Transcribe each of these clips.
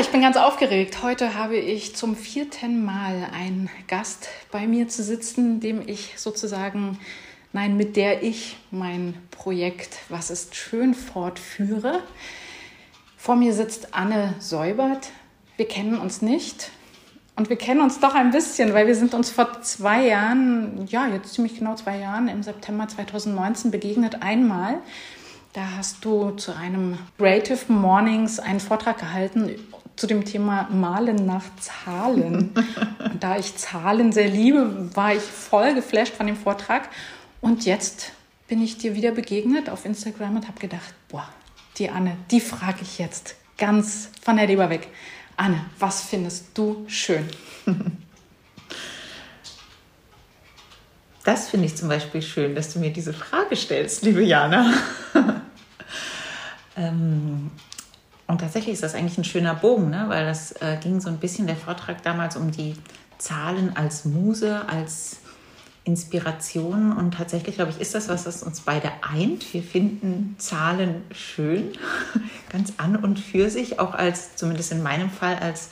ich bin ganz aufgeregt. Heute habe ich zum vierten Mal einen Gast bei mir zu sitzen, dem ich sozusagen, nein, mit der ich mein Projekt Was ist schön fortführe. Vor mir sitzt Anne Säubert. Wir kennen uns nicht. Und wir kennen uns doch ein bisschen, weil wir sind uns vor zwei Jahren, ja, jetzt ziemlich genau zwei Jahren, im September 2019 begegnet einmal. Da hast du zu einem Creative Mornings einen Vortrag gehalten zu dem Thema Malen nach Zahlen. Da ich Zahlen sehr liebe, war ich voll geflasht von dem Vortrag. Und jetzt bin ich dir wieder begegnet auf Instagram und habe gedacht, boah, die Anne, die frage ich jetzt ganz von der Leber weg. Anne, was findest du schön? Das finde ich zum Beispiel schön, dass du mir diese Frage stellst, liebe Jana. ähm, und tatsächlich ist das eigentlich ein schöner Bogen, ne? weil das äh, ging so ein bisschen der Vortrag damals um die Zahlen als Muse, als Inspiration. Und tatsächlich, glaube ich, ist das was, was uns beide eint. Wir finden Zahlen schön, ganz an und für sich, auch als, zumindest in meinem Fall, als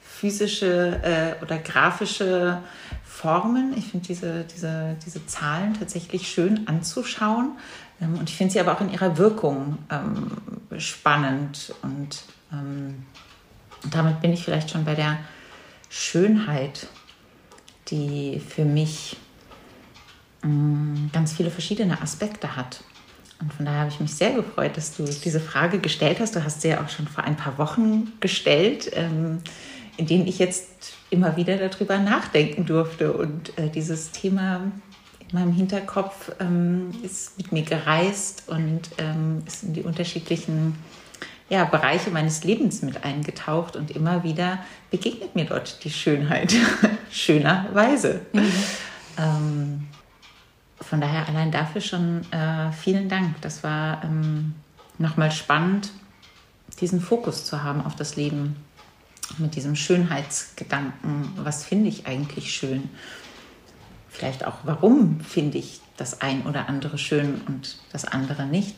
physische äh, oder grafische Formen. Ich finde diese, diese, diese Zahlen tatsächlich schön anzuschauen. Ähm, und ich finde sie aber auch in ihrer Wirkung ähm, spannend. Und ähm, damit bin ich vielleicht schon bei der Schönheit, die für mich ähm, ganz viele verschiedene Aspekte hat. Und von daher habe ich mich sehr gefreut, dass du diese Frage gestellt hast. Du hast sie ja auch schon vor ein paar Wochen gestellt, ähm, in denen ich jetzt immer wieder darüber nachdenken durfte. Und äh, dieses Thema meinem Hinterkopf ähm, ist mit mir gereist und ähm, ist in die unterschiedlichen ja, Bereiche meines Lebens mit eingetaucht. Und immer wieder begegnet mir dort die Schönheit, schönerweise. Mhm. Ähm, von daher allein dafür schon äh, vielen Dank. Das war ähm, nochmal spannend, diesen Fokus zu haben auf das Leben mit diesem Schönheitsgedanken. Was finde ich eigentlich schön? Vielleicht auch, warum finde ich das ein oder andere schön und das andere nicht?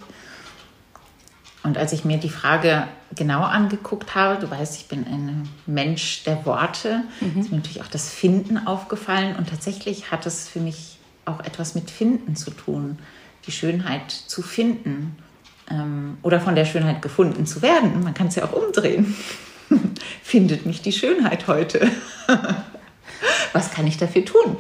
Und als ich mir die Frage genau angeguckt habe, du weißt, ich bin ein Mensch der Worte, mhm. ist mir natürlich auch das Finden aufgefallen und tatsächlich hat es für mich auch etwas mit Finden zu tun, die Schönheit zu finden ähm, oder von der Schönheit gefunden zu werden. Man kann es ja auch umdrehen. Findet mich die Schönheit heute? Was kann ich dafür tun,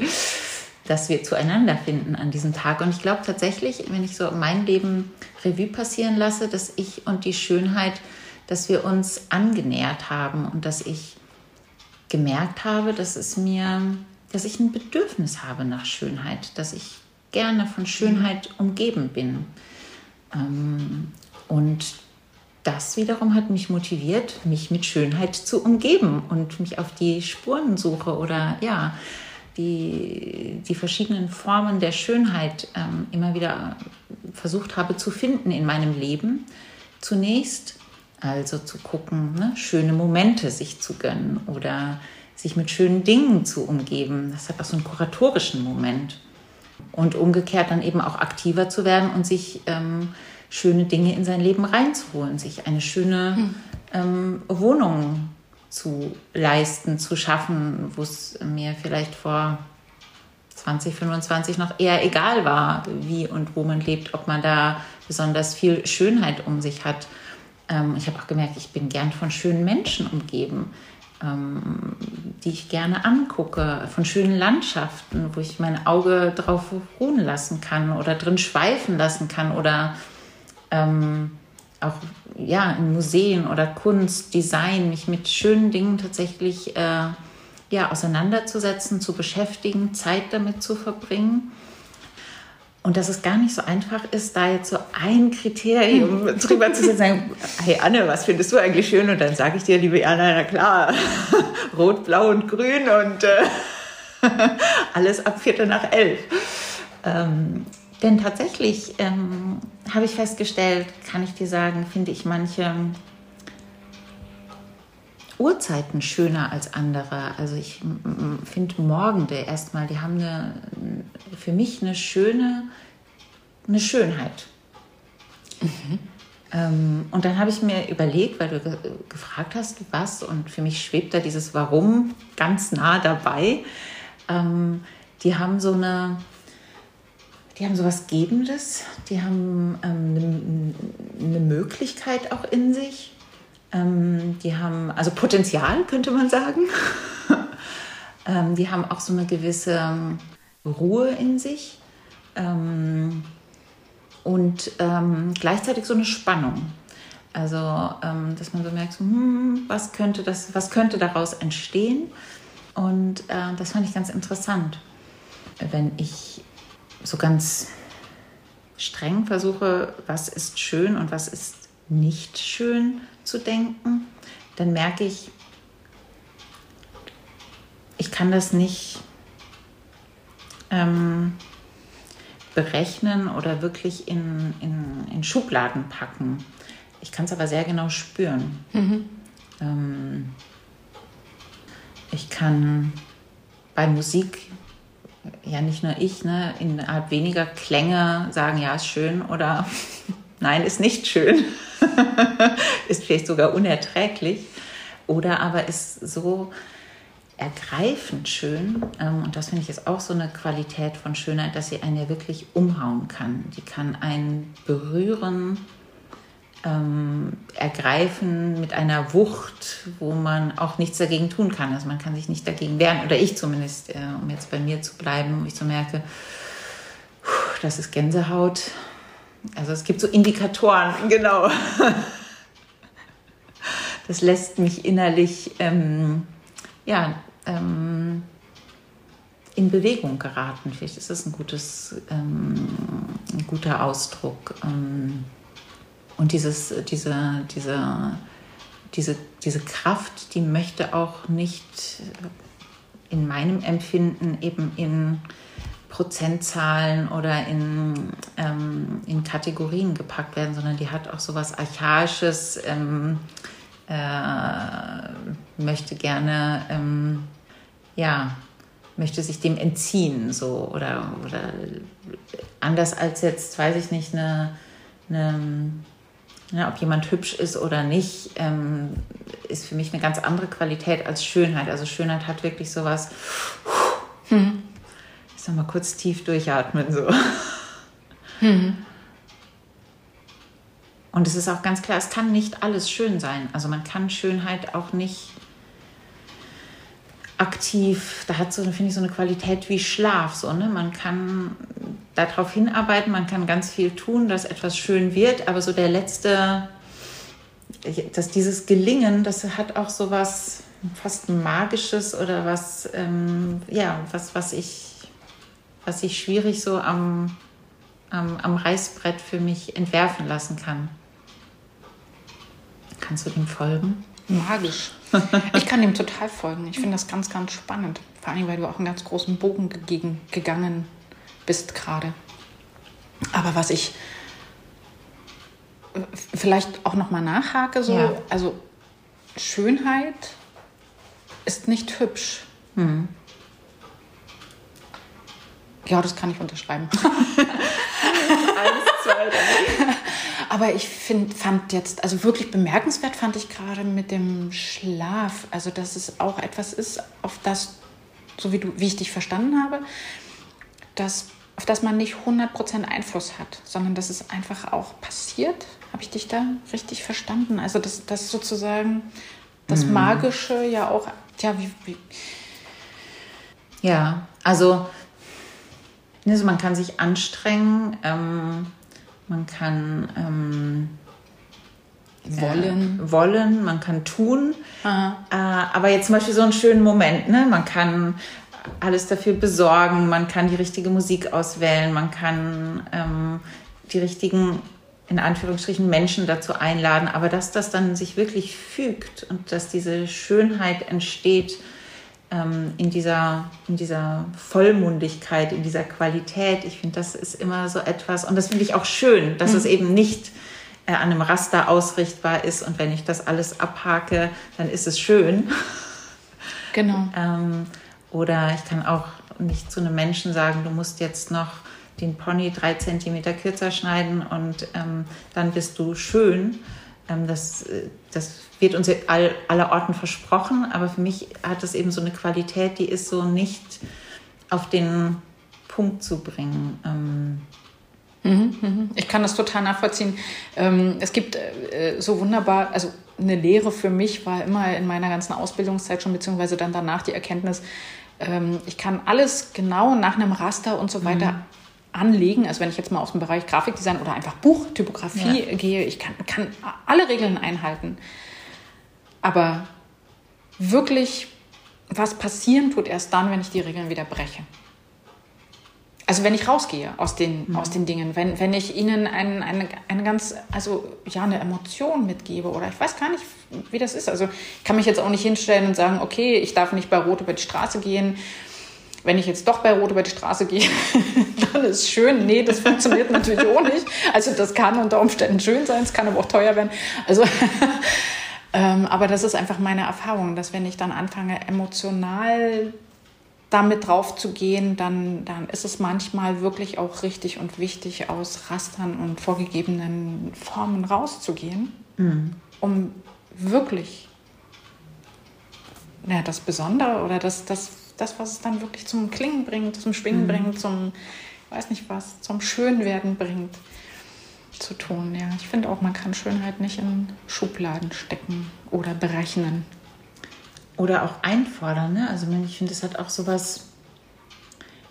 dass wir zueinander finden an diesem Tag? Und ich glaube tatsächlich, wenn ich so mein Leben Revue passieren lasse, dass ich und die Schönheit, dass wir uns angenähert haben und dass ich gemerkt habe, dass es mir dass ich ein Bedürfnis habe nach Schönheit, dass ich gerne von Schönheit umgeben bin. Ähm, und das wiederum hat mich motiviert, mich mit Schönheit zu umgeben und mich auf die Spurensuche oder ja, die, die verschiedenen Formen der Schönheit ähm, immer wieder versucht habe zu finden in meinem Leben. Zunächst also zu gucken, ne, schöne Momente sich zu gönnen oder sich mit schönen Dingen zu umgeben. Das hat auch so einen kuratorischen Moment. Und umgekehrt dann eben auch aktiver zu werden und sich ähm, schöne Dinge in sein Leben reinzuholen, sich eine schöne hm. ähm, Wohnung zu leisten, zu schaffen, wo es mir vielleicht vor 20, 25 noch eher egal war, wie und wo man lebt, ob man da besonders viel Schönheit um sich hat. Ähm, ich habe auch gemerkt, ich bin gern von schönen Menschen umgeben ähm, die ich gerne angucke, von schönen Landschaften, wo ich mein Auge drauf ruhen lassen kann oder drin schweifen lassen kann oder ähm, auch ja, in Museen oder Kunst, Design, mich mit schönen Dingen tatsächlich äh, ja, auseinanderzusetzen, zu beschäftigen, Zeit damit zu verbringen. Und dass es gar nicht so einfach ist, da jetzt so ein Kriterium drüber zu setzen, sagen, hey Anne, was findest du eigentlich schön? Und dann sage ich dir, liebe Anna, na klar, rot, blau und grün und äh, alles ab Viertel nach elf. Ähm, denn tatsächlich ähm, habe ich festgestellt, kann ich dir sagen, finde ich manche Uhrzeiten schöner als andere. Also ich finde Morgende erstmal, die haben eine, für mich eine schöne, eine Schönheit. Mhm. Ähm, und dann habe ich mir überlegt, weil du ge gefragt hast, was, und für mich schwebt da dieses Warum ganz nah dabei. Ähm, die haben so eine, die haben so was Gebendes, die haben ähm, eine, eine, Möglichkeit auch in sich. Ähm, die haben, also Potenzial könnte man sagen. ähm, die haben auch so eine gewisse Ruhe in sich. Ähm, und ähm, gleichzeitig so eine Spannung. Also, ähm, dass man so merkt, hm, was, könnte das, was könnte daraus entstehen? Und äh, das fand ich ganz interessant. Wenn ich so ganz streng versuche, was ist schön und was ist nicht schön zu denken, dann merke ich, ich kann das nicht ähm, berechnen oder wirklich in, in, in Schubladen packen. Ich kann es aber sehr genau spüren. Mhm. Ähm, ich kann bei Musik, ja nicht nur ich, ne, innerhalb weniger Klänge sagen, ja, ist schön oder nein, ist nicht schön. ist vielleicht sogar unerträglich. Oder aber ist so ergreifend schön. Ähm, und das finde ich ist auch so eine Qualität von Schönheit, dass sie einen ja wirklich umhauen kann. Die kann einen berühren, ähm, ergreifen mit einer Wucht, wo man auch nichts dagegen tun kann. Also man kann sich nicht dagegen wehren, oder ich zumindest, äh, um jetzt bei mir zu bleiben, wo ich so merke, das ist Gänsehaut. Also es gibt so Indikatoren, genau. Das lässt mich innerlich ähm, ja, ähm, in Bewegung geraten. Vielleicht ist das ein, gutes, ähm, ein guter Ausdruck. Und dieses, diese, diese, diese, diese Kraft, die möchte auch nicht in meinem Empfinden eben in Prozentzahlen oder in, ähm, in Kategorien gepackt werden, sondern die hat auch so was Archaisches, ähm, äh, möchte gerne, ähm, ja, möchte sich dem entziehen, so oder, oder anders als jetzt, weiß ich nicht, eine, eine ja, ob jemand hübsch ist oder nicht, ähm, ist für mich eine ganz andere Qualität als Schönheit. Also Schönheit hat wirklich sowas. Hm. Ich sag mal kurz tief durchatmen so. Hm. Und es ist auch ganz klar, es kann nicht alles schön sein. Also man kann Schönheit auch nicht aktiv, da hat so, finde ich, so eine Qualität wie Schlaf. So, ne? Man kann darauf hinarbeiten, man kann ganz viel tun, dass etwas schön wird, aber so der letzte, dass dieses Gelingen, das hat auch so was fast Magisches oder was, ähm, ja, was, was ich, was ich schwierig so am, am, am Reißbrett für mich entwerfen lassen kann. Kannst du dem folgen? Magisch. Ich kann dem total folgen. Ich finde das ganz, ganz spannend. Vor allem, weil du auch einen ganz großen Bogen gegen, gegangen bist gerade. Aber was ich vielleicht auch noch mal nachhake, so, ja. also Schönheit ist nicht hübsch. Hm. Ja, das kann ich unterschreiben. Eins, zwei, drei. Aber ich find, fand jetzt, also wirklich bemerkenswert fand ich gerade mit dem Schlaf, also dass es auch etwas ist, auf das, so wie, du, wie ich dich verstanden habe, dass, auf das man nicht 100% Einfluss hat, sondern dass es einfach auch passiert. Habe ich dich da richtig verstanden? Also dass das sozusagen das mhm. Magische ja auch, ja, wie, wie ja, also, also man kann sich anstrengen, ähm, man kann ähm, wollen. Äh, wollen, man kann tun. Äh, aber jetzt zum Beispiel so einen schönen Moment, ne? Man kann alles dafür besorgen, man kann die richtige Musik auswählen, man kann ähm, die richtigen, in Anführungsstrichen, Menschen dazu einladen, aber dass das dann sich wirklich fügt und dass diese Schönheit entsteht, in, dieser, in dieser Vollmundigkeit, in dieser Qualität. Ich finde, das ist immer so etwas, und das finde ich auch schön, dass mhm. es eben nicht äh, an einem Raster ausrichtbar ist und wenn ich das alles abhake, dann ist es schön. Genau. ähm, oder ich kann auch nicht zu einem Menschen sagen, du musst jetzt noch den Pony drei Zentimeter kürzer schneiden und ähm, dann bist du schön. Ähm, das, äh, das wird uns all, aller Orten versprochen, aber für mich hat das eben so eine Qualität, die ist so nicht auf den Punkt zu bringen. Ähm, mhm, mhm. ich kann das total nachvollziehen. Ähm, es gibt äh, so wunderbar, also eine Lehre für mich war immer in meiner ganzen Ausbildungszeit schon, beziehungsweise dann danach die Erkenntnis, ähm, ich kann alles genau nach einem Raster und so weiter mhm. Anlegen. Also wenn ich jetzt mal aus dem Bereich Grafikdesign oder einfach Buchtypografie ja. gehe, ich kann, kann alle Regeln einhalten. Aber wirklich was passieren tut erst dann, wenn ich die Regeln wieder breche. Also wenn ich rausgehe aus den, mhm. aus den Dingen, wenn, wenn ich ihnen ein, eine, eine ganz, also ja, eine Emotion mitgebe oder ich weiß gar nicht, wie das ist. Also ich kann mich jetzt auch nicht hinstellen und sagen, okay, ich darf nicht bei Rot über die Straße gehen. Wenn ich jetzt doch bei Rot über die Straße gehe, dann ist es schön. Nee, das funktioniert natürlich auch nicht. Also das kann unter Umständen schön sein, es kann aber auch teuer werden. Also ähm, aber das ist einfach meine Erfahrung, dass wenn ich dann anfange, emotional damit drauf zu gehen, dann, dann ist es manchmal wirklich auch richtig und wichtig, aus Rastern und vorgegebenen Formen rauszugehen, mhm. um wirklich ja, das Besondere oder das, das, das, was es dann wirklich zum Klingen bringt, zum Schwingen mhm. bringt, zum, weiß nicht was, zum Schönwerden bringt, zu tun. Ja, ich finde auch, man kann Schönheit nicht in Schubladen stecken oder berechnen oder auch einfordern. Ne? Also ich finde, es hat auch sowas.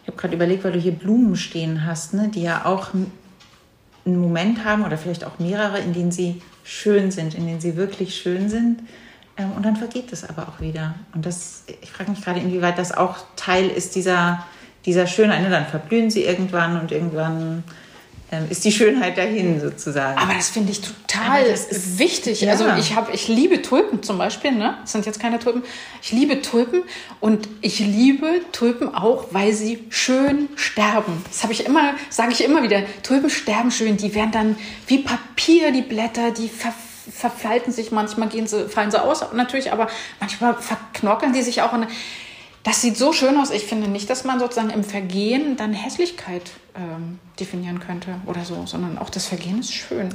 Ich habe gerade überlegt, weil du hier Blumen stehen hast, ne? die ja auch einen Moment haben oder vielleicht auch mehrere, in denen sie schön sind, in denen sie wirklich schön sind. Ähm, und dann vergeht es aber auch wieder. Und das, ich frage mich gerade, inwieweit das auch Teil ist dieser, dieser Schönheit. Ne? Dann verblühen sie irgendwann und irgendwann ähm, ist die Schönheit dahin sozusagen. Aber das finde ich total ist, wichtig. Ja. Also ich habe, ich liebe Tulpen zum Beispiel, ne? Das sind jetzt keine Tulpen. Ich liebe Tulpen und ich liebe Tulpen auch, weil sie schön sterben. Das habe ich immer, sage ich immer wieder. Tulpen sterben schön. Die werden dann wie Papier, die Blätter, die ver verfalten sich manchmal, gehen sie, fallen sie aus natürlich, aber manchmal verknockeln die sich auch. Und das sieht so schön aus. Ich finde nicht, dass man sozusagen im Vergehen dann Hässlichkeit ähm, definieren könnte oder so, sondern auch das Vergehen ist schön.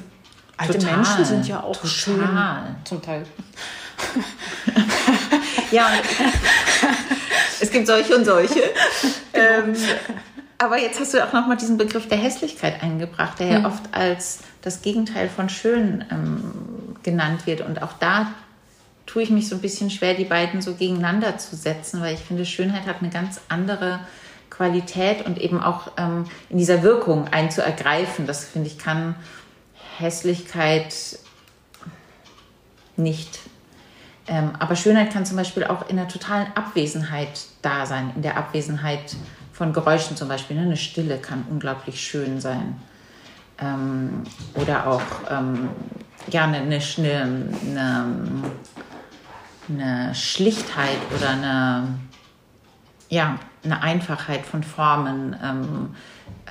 Alte total, Menschen sind ja auch total. schön zum Teil. ja, es gibt solche und solche. Genau. Ähm, aber jetzt hast du auch nochmal diesen Begriff der Hässlichkeit eingebracht, der ja hm. oft als das Gegenteil von schön ähm, genannt wird. Und auch da tue ich mich so ein bisschen schwer, die beiden so gegeneinander zu setzen, weil ich finde, Schönheit hat eine ganz andere Qualität und eben auch ähm, in dieser Wirkung einzuergreifen. Das finde ich kann Hässlichkeit nicht. Ähm, aber Schönheit kann zum Beispiel auch in der totalen Abwesenheit da sein, in der Abwesenheit von Geräuschen zum Beispiel. Ne? Eine Stille kann unglaublich schön sein. Ähm, oder auch ähm, ja, eine, eine, eine, eine Schlichtheit oder eine, ja, eine Einfachheit von Formen ähm, äh,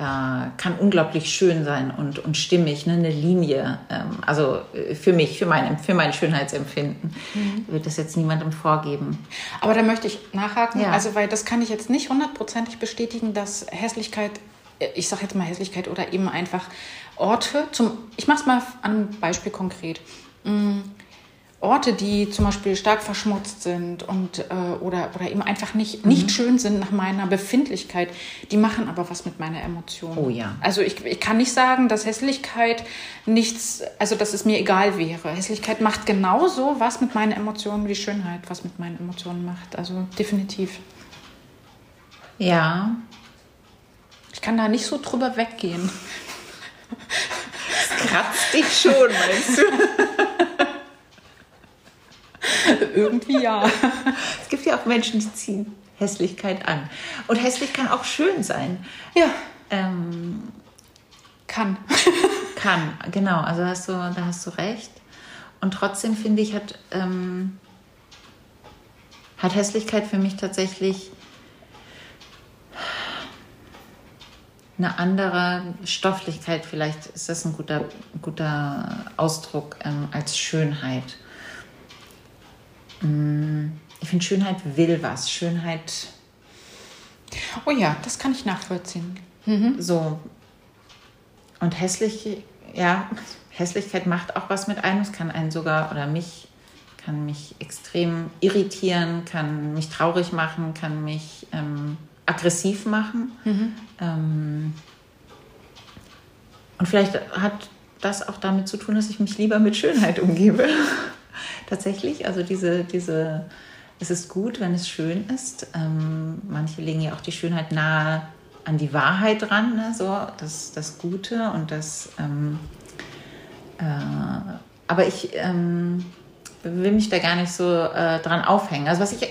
kann unglaublich schön sein und, und stimmig, ne? eine Linie. Ähm, also äh, für mich, für mein, für mein Schönheitsempfinden mhm. wird das jetzt niemandem vorgeben. Aber da möchte ich nachhaken, ja. also weil das kann ich jetzt nicht hundertprozentig bestätigen, dass Hässlichkeit, äh, ich sage jetzt mal Hässlichkeit oder eben einfach Orte zum, ich mache es mal an einem Beispiel konkret. Orte, die zum Beispiel stark verschmutzt sind und, äh, oder, oder eben einfach nicht, mhm. nicht schön sind nach meiner Befindlichkeit, die machen aber was mit meiner Emotion. Oh ja. Also ich, ich kann nicht sagen, dass Hässlichkeit nichts, also dass es mir egal wäre. Hässlichkeit macht genauso was mit meinen Emotionen wie Schönheit was mit meinen Emotionen macht. Also definitiv. Ja. Ich kann da nicht so drüber weggehen. Das kratzt dich schon, meinst du? Irgendwie ja. Es gibt ja auch Menschen, die ziehen Hässlichkeit an. Und hässlich kann auch schön sein. Ja. Ähm, kann. kann, genau. Also hast du, da hast du recht. Und trotzdem finde ich, hat, ähm, hat Hässlichkeit für mich tatsächlich eine andere Stofflichkeit, vielleicht ist das ein guter, guter Ausdruck ähm, als Schönheit. Ich finde, Schönheit will was. Schönheit. Oh ja, das kann ich nachvollziehen. Mhm. So. Und hässlich, ja, Hässlichkeit macht auch was mit einem. Es kann einen sogar oder mich kann mich extrem irritieren, kann mich traurig machen, kann mich ähm, aggressiv machen. Mhm. Ähm, und vielleicht hat das auch damit zu tun, dass ich mich lieber mit Schönheit umgebe. Tatsächlich, also diese, diese, es ist gut, wenn es schön ist. Ähm, manche legen ja auch die Schönheit nahe an die Wahrheit ran, ne? so das, das Gute und das. Ähm, äh, aber ich ähm, will mich da gar nicht so äh, dran aufhängen. Also was ich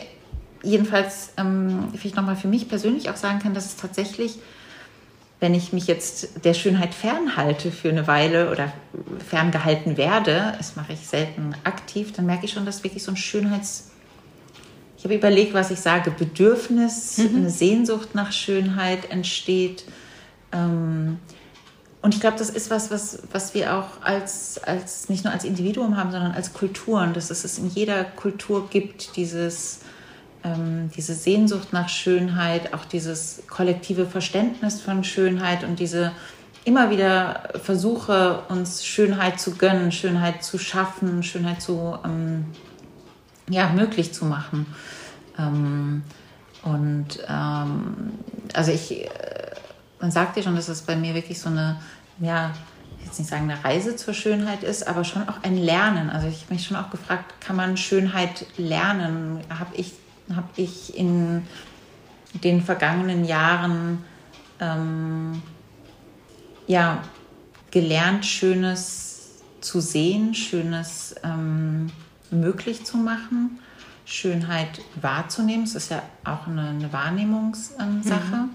jedenfalls ähm, vielleicht nochmal für mich persönlich auch sagen kann, dass es tatsächlich, wenn ich mich jetzt der Schönheit fernhalte für eine Weile oder ferngehalten werde, das mache ich selten aktiv, dann merke ich schon, dass wirklich so ein Schönheits... Ich habe überlegt, was ich sage, Bedürfnis, mhm. eine Sehnsucht nach Schönheit entsteht. Ähm, und ich glaube, das ist was, was, was wir auch als, als, nicht nur als Individuum haben, sondern als Kulturen, dass es es in jeder Kultur gibt, dieses, ähm, diese Sehnsucht nach Schönheit, auch dieses kollektive Verständnis von Schönheit und diese immer wieder Versuche, uns Schönheit zu gönnen, Schönheit zu schaffen, Schönheit zu, ähm, ja, möglich zu machen. Ähm, und ähm, also ich, äh, man sagt ja schon, dass es bei mir wirklich so eine ja, jetzt nicht sagen, eine Reise zur Schönheit ist, aber schon auch ein Lernen. Also ich habe mich schon auch gefragt, kann man Schönheit lernen? Habe ich, hab ich in den vergangenen Jahren ähm, ja, gelernt, Schönes zu sehen, Schönes ähm, möglich zu machen, Schönheit wahrzunehmen. Es ist ja auch eine, eine Wahrnehmungssache. Mhm.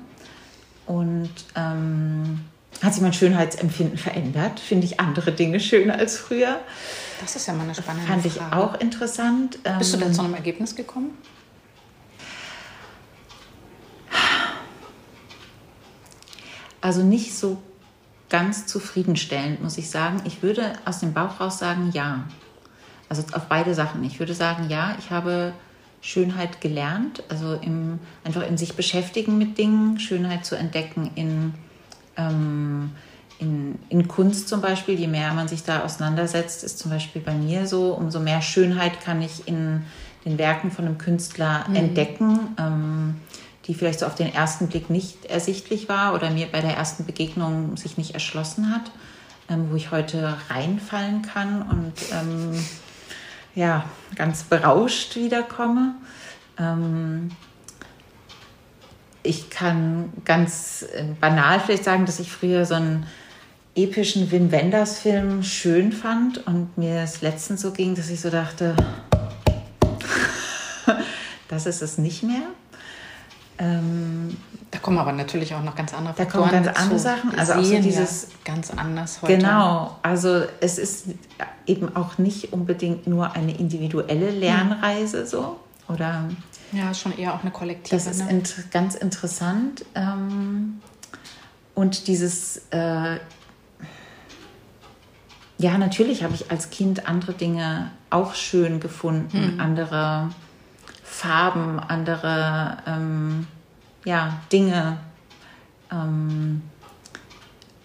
Und ähm, hat sich mein Schönheitsempfinden verändert? Finde ich andere Dinge schöner als früher? Das ist ja mal eine spannende Fand Frage. Fand ich auch interessant. Bist du denn ähm, zu einem Ergebnis gekommen? Also nicht so ganz zufriedenstellend, muss ich sagen. Ich würde aus dem Bauch raus sagen, ja. Also auf beide Sachen. Ich würde sagen, ja, ich habe Schönheit gelernt, also im, einfach in sich beschäftigen mit Dingen, Schönheit zu entdecken in ähm, in, in, Kunst zum Beispiel, je mehr man sich da auseinandersetzt, ist zum Beispiel bei mir so, umso mehr Schönheit kann ich in den Werken von einem Künstler mhm. entdecken, ähm, die vielleicht so auf den ersten Blick nicht ersichtlich war oder mir bei der ersten Begegnung sich nicht erschlossen hat, ähm, wo ich heute reinfallen kann und ähm, ja, ganz berauscht wiederkomme. Ähm, ich kann ganz äh, banal vielleicht sagen, dass ich früher so einen epischen Wim Wenders Film schön fand und mir es letztens so ging, dass ich so dachte, das ist es nicht mehr. Ähm, da kommen aber natürlich auch noch ganz andere Faktoren Da kommen ganz andere Sachen. Also auch so dieses ganz anders heute. Genau. Also es ist eben auch nicht unbedingt nur eine individuelle Lernreise so oder ja, schon eher auch eine kollektive. Das ist ne? int ganz interessant. Ähm, und dieses, äh, ja, natürlich habe ich als Kind andere Dinge auch schön gefunden, hm. andere Farben, andere ähm, ja, Dinge. Ähm,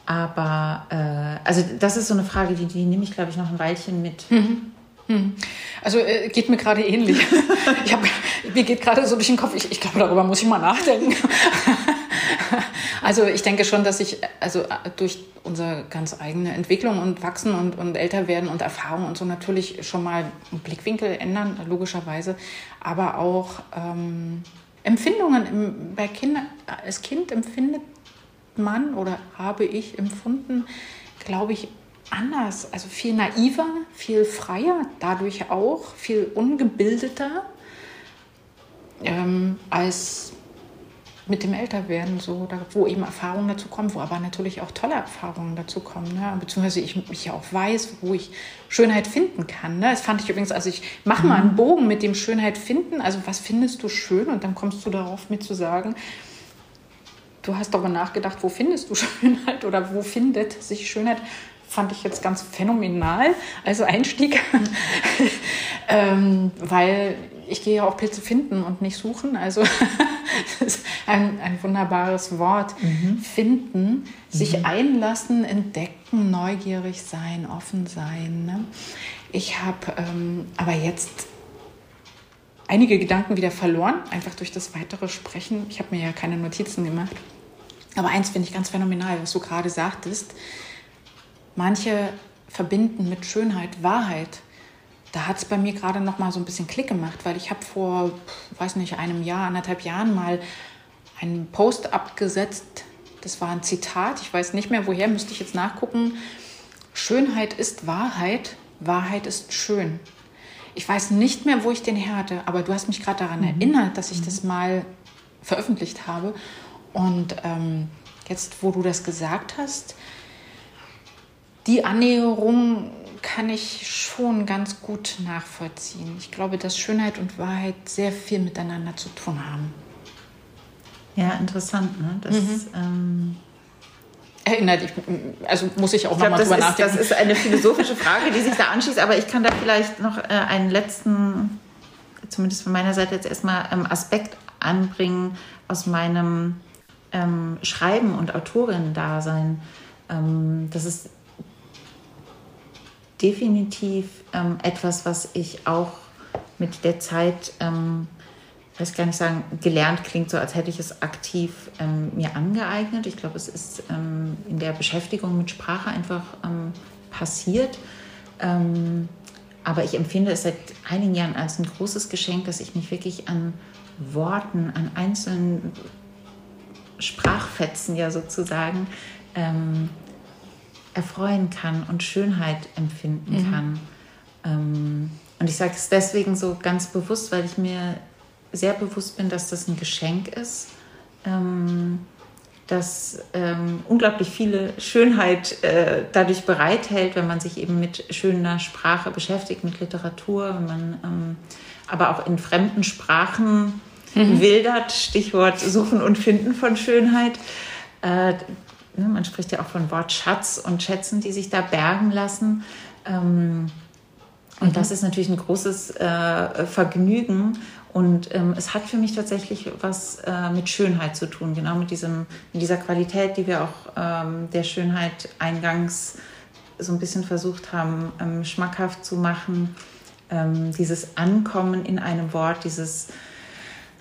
aber äh, also das ist so eine Frage, die, die nehme ich, glaube ich, noch ein Weilchen mit. Mhm. Hm. Also äh, geht mir gerade ähnlich. ich hab, mir geht gerade so durch den Kopf, ich, ich glaube, darüber muss ich mal nachdenken. also ich denke schon, dass ich also äh, durch unsere ganz eigene Entwicklung und Wachsen und, und älter werden und Erfahrung und so natürlich schon mal Blickwinkel ändern, logischerweise, aber auch ähm, Empfindungen im, bei Kindern, als Kind empfindet man oder habe ich empfunden, glaube ich, anders, also viel naiver, viel freier, dadurch auch viel ungebildeter ähm, als mit dem Älterwerden, so, da, wo eben Erfahrungen dazu kommen, wo aber natürlich auch tolle Erfahrungen dazu kommen, ne? beziehungsweise ich mich ja auch weiß, wo ich Schönheit finden kann. Ne? Das fand ich übrigens, also ich mache mal einen mhm. Bogen mit dem Schönheit finden, also was findest du schön und dann kommst du darauf mir zu sagen, du hast darüber nachgedacht, wo findest du Schönheit oder wo findet sich Schönheit fand ich jetzt ganz phänomenal als Einstieg, ähm, weil ich gehe ja auch Pilze finden und nicht suchen. Also das ist ein, ein wunderbares Wort. Mhm. Finden, sich mhm. einlassen, entdecken, neugierig sein, offen sein. Ne? Ich habe ähm, aber jetzt einige Gedanken wieder verloren, einfach durch das weitere Sprechen. Ich habe mir ja keine Notizen gemacht. Aber eins finde ich ganz phänomenal, was du gerade sagtest. Manche verbinden mit Schönheit Wahrheit. Da hat es bei mir gerade noch mal so ein bisschen Klick gemacht, weil ich habe vor, weiß nicht, einem Jahr, anderthalb Jahren mal einen Post abgesetzt. Das war ein Zitat, ich weiß nicht mehr woher, müsste ich jetzt nachgucken. Schönheit ist Wahrheit, Wahrheit ist schön. Ich weiß nicht mehr, wo ich den her hatte, aber du hast mich gerade daran mhm. erinnert, dass ich das mhm. mal veröffentlicht habe. Und ähm, jetzt, wo du das gesagt hast, die Annäherung kann ich schon ganz gut nachvollziehen. Ich glaube, dass Schönheit und Wahrheit sehr viel miteinander zu tun haben. Ja, interessant. Ne? Das, mhm. ähm Erinnert, ich, also muss ich auch nochmal drüber nachdenken. Das ist eine philosophische Frage, die sich da anschließt, aber ich kann da vielleicht noch äh, einen letzten, zumindest von meiner Seite jetzt erstmal, ähm, Aspekt anbringen aus meinem ähm, Schreiben und Autorinnen-Dasein. Ähm, das ist definitiv ähm, etwas, was ich auch mit der Zeit, ähm, ich weiß gar nicht sagen, gelernt klingt so, als hätte ich es aktiv ähm, mir angeeignet. Ich glaube, es ist ähm, in der Beschäftigung mit Sprache einfach ähm, passiert. Ähm, aber ich empfinde es seit einigen Jahren als ein großes Geschenk, dass ich mich wirklich an Worten, an einzelnen Sprachfetzen ja sozusagen ähm, erfreuen kann und Schönheit empfinden mhm. kann. Ähm, und ich sage es deswegen so ganz bewusst, weil ich mir sehr bewusst bin, dass das ein Geschenk ist, ähm, das ähm, unglaublich viele Schönheit äh, dadurch bereithält, wenn man sich eben mit schöner Sprache beschäftigt, mit Literatur, wenn man ähm, aber auch in fremden Sprachen mhm. wildert, Stichwort Suchen und Finden von Schönheit. Äh, ne, man spricht ja auch von Wortschatz und Schätzen, die sich da bergen lassen. Ähm, und mhm. das ist natürlich ein großes äh, Vergnügen. Und ähm, es hat für mich tatsächlich was äh, mit Schönheit zu tun, genau mit, diesem, mit dieser Qualität, die wir auch ähm, der Schönheit eingangs so ein bisschen versucht haben, ähm, schmackhaft zu machen. Ähm, dieses Ankommen in einem Wort, dieses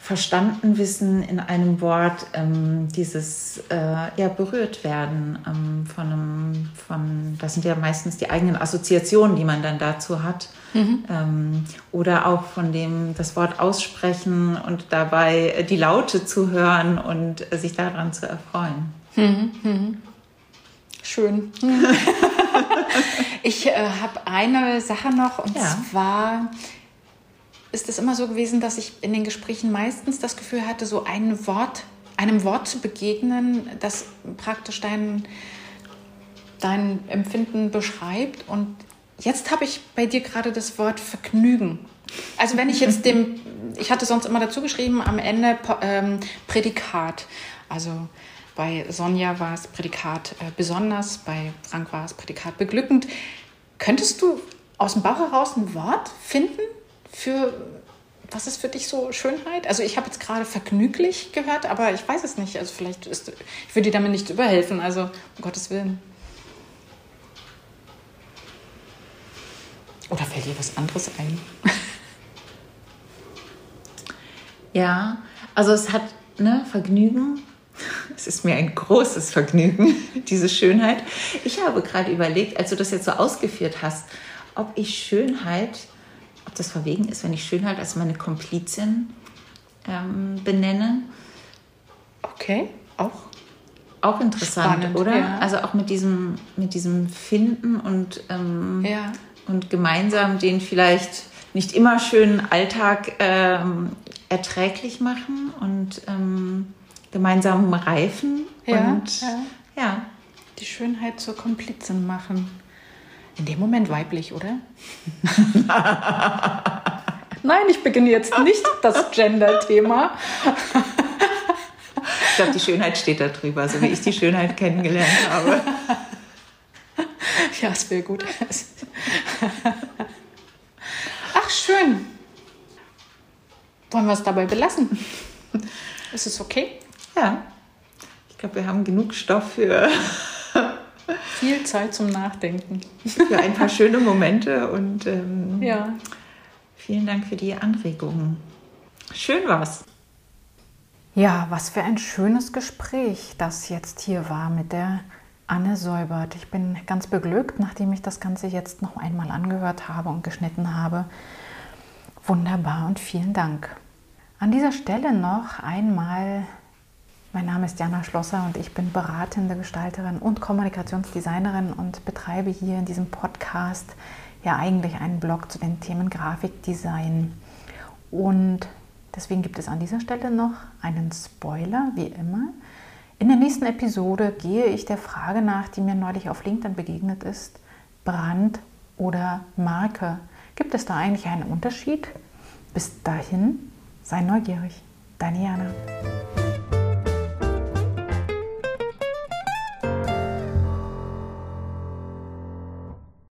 verstanden wissen in einem Wort, ähm, dieses äh, ja, berührt werden ähm, von einem, von, das sind ja meistens die eigenen Assoziationen, die man dann dazu hat. Mhm. Ähm, oder auch von dem das Wort aussprechen und dabei die Laute zu hören und äh, sich daran zu erfreuen. Mhm. Mhm. Schön. ich äh, habe eine Sache noch und ja. zwar ist es immer so gewesen, dass ich in den Gesprächen meistens das Gefühl hatte, so ein Wort, einem Wort zu begegnen, das praktisch dein, dein Empfinden beschreibt. Und jetzt habe ich bei dir gerade das Wort Vergnügen. Also wenn ich jetzt dem, ich hatte sonst immer dazu geschrieben, am Ende ähm, Prädikat. Also bei Sonja war es Prädikat äh, besonders, bei Frank war es Prädikat beglückend. Könntest du aus dem Bauch heraus ein Wort finden, für was ist für dich so Schönheit? Also ich habe jetzt gerade vergnüglich gehört, aber ich weiß es nicht. Also vielleicht ist, ich würde dir damit nicht überhelfen. Also um Gottes Willen. Oder fällt dir was anderes ein? ja, also es hat ne, Vergnügen. Es ist mir ein großes Vergnügen, diese Schönheit. Ich habe gerade überlegt, als du das jetzt so ausgeführt hast, ob ich Schönheit ob das verwegen ist, wenn ich Schönheit als meine Komplizin ähm, benenne. Okay, auch. Auch interessant, Spannend, oder? Ja. Also auch mit diesem, mit diesem Finden und, ähm, ja. und gemeinsam den vielleicht nicht immer schönen Alltag ähm, erträglich machen und ähm, gemeinsam reifen ja, und ja. ja. Die Schönheit zur Komplizin machen. In dem Moment weiblich, oder? Nein, ich beginne jetzt nicht das Gender-Thema. ich glaube, die Schönheit steht da drüber, so wie ich die Schönheit kennengelernt habe. Ja, es wäre gut. Ach, schön. Wollen wir es dabei belassen? Ist es okay? Ja. Ich glaube, wir haben genug Stoff für viel Zeit zum Nachdenken. Für ein paar schöne Momente und ähm, ja. vielen Dank für die Anregungen. Schön war's. Ja, was für ein schönes Gespräch das jetzt hier war mit der Anne Säubert. Ich bin ganz beglückt, nachdem ich das Ganze jetzt noch einmal angehört habe und geschnitten habe. Wunderbar und vielen Dank. An dieser Stelle noch einmal, mein Name ist Jana Schlosser und ich bin beratende Gestalterin und Kommunikationsdesignerin und betreibe hier in diesem Podcast ja eigentlich einen Blog zu den Themen Grafikdesign. Und deswegen gibt es an dieser Stelle noch einen Spoiler, wie immer. In der nächsten Episode gehe ich der Frage nach, die mir neulich auf LinkedIn begegnet ist, Brand oder Marke. Gibt es da eigentlich einen Unterschied? Bis dahin, sei neugierig. Deine Jana.